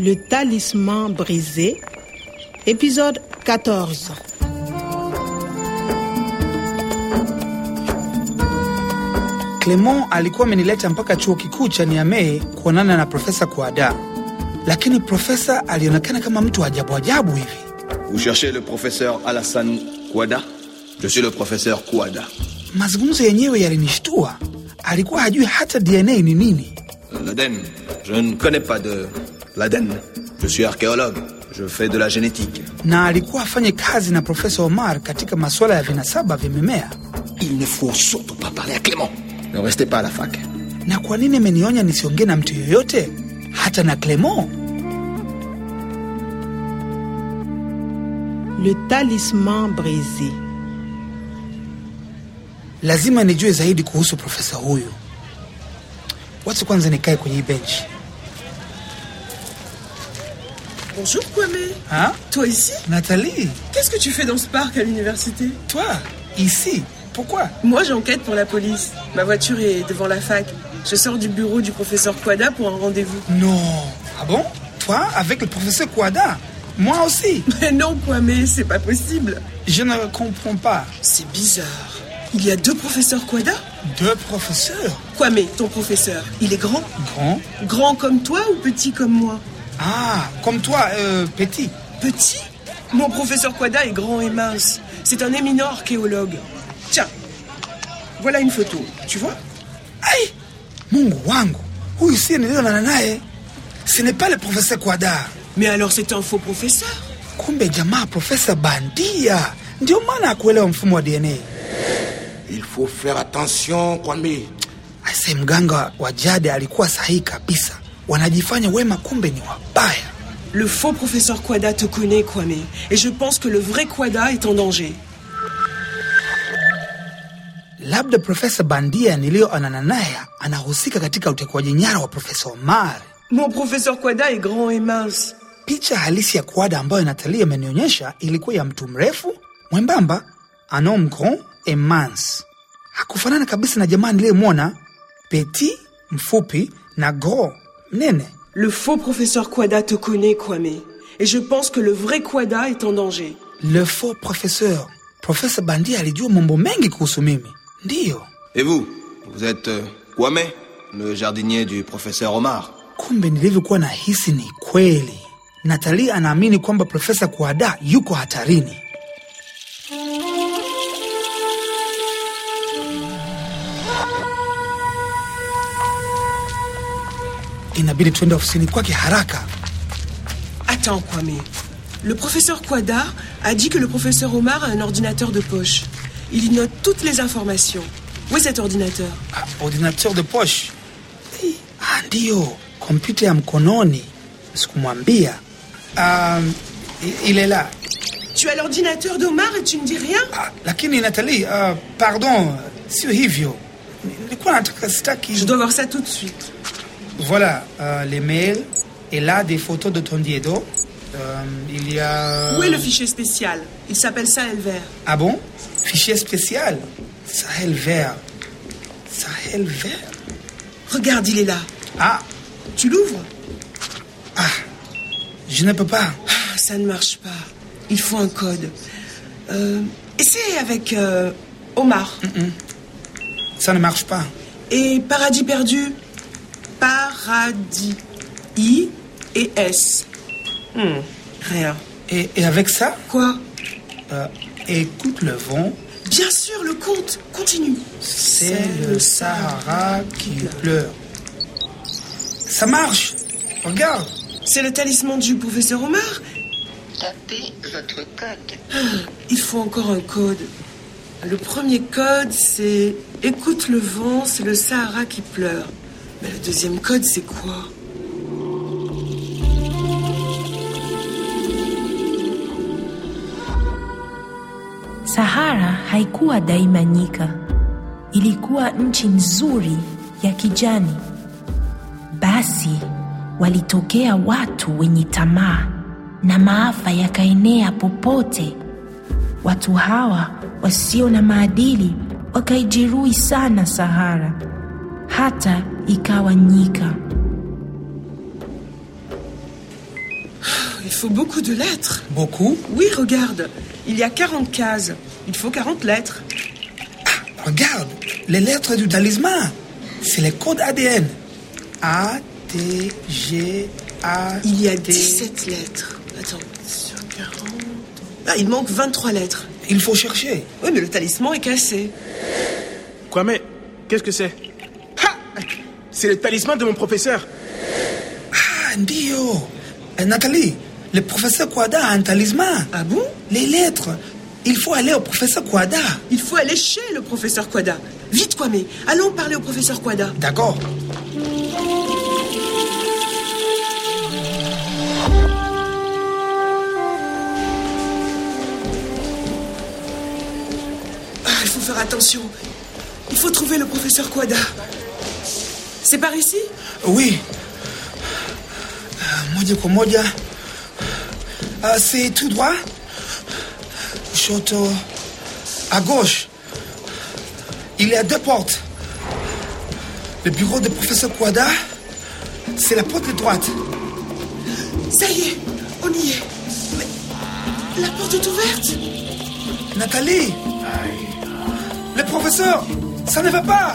Le talisman brisé, épisode 14. Clement alikuwa amenileta mpaka chuo kikuu cha Niamey kuonana na Profesa Kuada, lakini profesa alionekana kama mtu wa ajabu ajabu hivi. Vous cherchez le professeur Alassane Kouada Je suis le professeur Kouada. Mazungumzo yenyewe yalinishtua. Alikuwa hajui hata DNA ni nini. L'Aden Je ne connais pas de l'Aden. Je suis archéologue. Je fais de la génétique. na alikuwa afanye kazi na Profesa Omar katika masuala ya vinasaba vya mimea. Il ne faut surtout pas parler à Clément. Ne restez pas à la fac. Na kwa nini amenionya nisiongee na mtu yoyote, hata na Clément? Le talisman brisé. Lazima nijue zaidi kuhusu profesa huyu. Wacha kwanza nikae kwenye benchi. Bonjour Kwame. Ha? Toi ici? Nathalie, Qu'est-ce que tu fais dans ce parc à l'université? Toi, ici, pourquoi? Moi j'enquête pour la police. Ma voiture est devant la fac. Je sors du bureau du professeur Quada pour un rendez-vous. Non. Ah bon? Toi, avec le professeur Kouada? Moi aussi. Mais non Kwame, c'est pas possible. Je ne comprends pas. C'est bizarre. Il y a deux professeurs Quada Deux professeurs? Kwame, ton professeur, il est grand Grand? Grand comme toi ou petit comme moi? Ah, comme toi, euh, petit. Petit Mon professeur Quada est grand et mince. C'est un éminent archéologue. Tiens, voilà une photo. Tu vois? Ai, Mungu wangu, huyu si naye, ce n'est pas le professeur Kwada. Mais alors c'est un faux professeur? Kumbe jamaa profesa bandia, ndio maana akuelewa mfumo wa DNA. Il faut faire attention, Kwame. Aise, mganga wa jadi alikuwa sahihi kabisa. Wanajifanya wema, kumbe ni wabaya. Le faux professeur Quada te connaît, Kwame. Et je pense que le vrai Quada est en danger. Labda profesa bandia niliyoonana naye anahusika katika utekwaji nyara wa profesa Omar. Mon professeur Quada est grand et mince. Picha halisi ya Kwada ambayo Natalia amenionyesha ilikuwa ya mtu mrefu mwembamba, un homme grand et mince. Hakufanana kabisa na jamaa niliyemwona, petit mfupi na gros mnene. Le faux professeur Quada te connaît, Kwame. Et je pense que le vrai Quada est en danger. Le faux professeur, profesa bandia alijua mambo mengi kuhusu mimi. Ndiyo, Et vous Vous êtes euh, Kwame, le jardinier du professeur Omar? kumbe nilivyokuwa na hisi ni kweli. Natalia anaamini kwamba profesa Kuada yuko hatarini. Inabidi tuende ofisini kwake haraka. Attends, Kwame. Le professeur Quada a dit que le professeur Omar a un ordinateur de poche. Il y note toutes les informations. Où est cet ordinateur? Ah, ordinateur de poche. Ah, ndiyo, kompyuta ya mkononi. Sikumwambia. Um, i- ile la. Tu as l'ordinateur d'Omar et tu ne dis rien? Ah, lakini Nathalie, uh, pardon, sio hivyo. Nilikuwa nataka sitaki. Je dois voir ça tout de suite. Voilà, euh, les mails et là des photos de ton Diedo. Euh, il y a. Où est le fichier spécial? Il s'appelle Sahel Vert. Ah bon? Fichier spécial? Sahel vert. Sahel vert. Regarde, il est là. Ah, Tu l'ouvres? Ah, je ne peux pas. Ah, Ça ne marche pas. Il faut un code. Euh, essaie avec euh, Omar. Ça ne marche pas. Et Paradis perdu? Paradis. I et S. Hmm, rien. Et, et avec ça, Quoi? Euh, écoute le vent. Bien sûr, le compte. Continue. C'est le Sahara qui pleure. Ça marche. Regarde. C'est le talisman du professeur Omar Tapez votre code. Il faut encore un code. Le premier code, c'est Écoute le vent, c'est le Sahara qui pleure. Mais le deuxième code, c'est quoi Sahara haikuwa daima nyika, ilikuwa nchi nzuri ya kijani. Basi walitokea watu wenye tamaa na maafa yakaenea popote. Watu hawa wasio na maadili wakaijeruhi sana Sahara, hata ikawa nyika. faut beaucoup de lettres. Beaucoup Oui, regarde. Il y a 40 cases. Il faut 40 lettres. Regarde, les lettres du talisman. C'est les codes ADN. A, T, G, A. Il y a T. 17 lettres. Attends, sur 40... Ah, il manque 23 lettres. Il faut chercher. Oui, mais le talisman est cassé. Quoi, mais Qu'est-ce que c'est? C'est le talisman de mon professeur. Ah, Ndio. Eh, Nathalie, le professeur Kwada a un talisman. Ah bon? Les lettres. Il faut aller au professeur Kwada. Il faut aller chez le professeur Quada. Vite, Kwame. Allons parler au professeur Quada. D'accord. Ah, il faut faire attention. Il faut trouver le professeur Quada. C'est par ici? Oui. Moja kwa moja. C'est tout droit? Kushoto. À gauche. Il y a deux portes. Le bureau du professeur Kwada, c'est la porte de droite. Ça y est, on y est. Mais la porte est ouverte. Nathalie Le professeur, ça ne va pas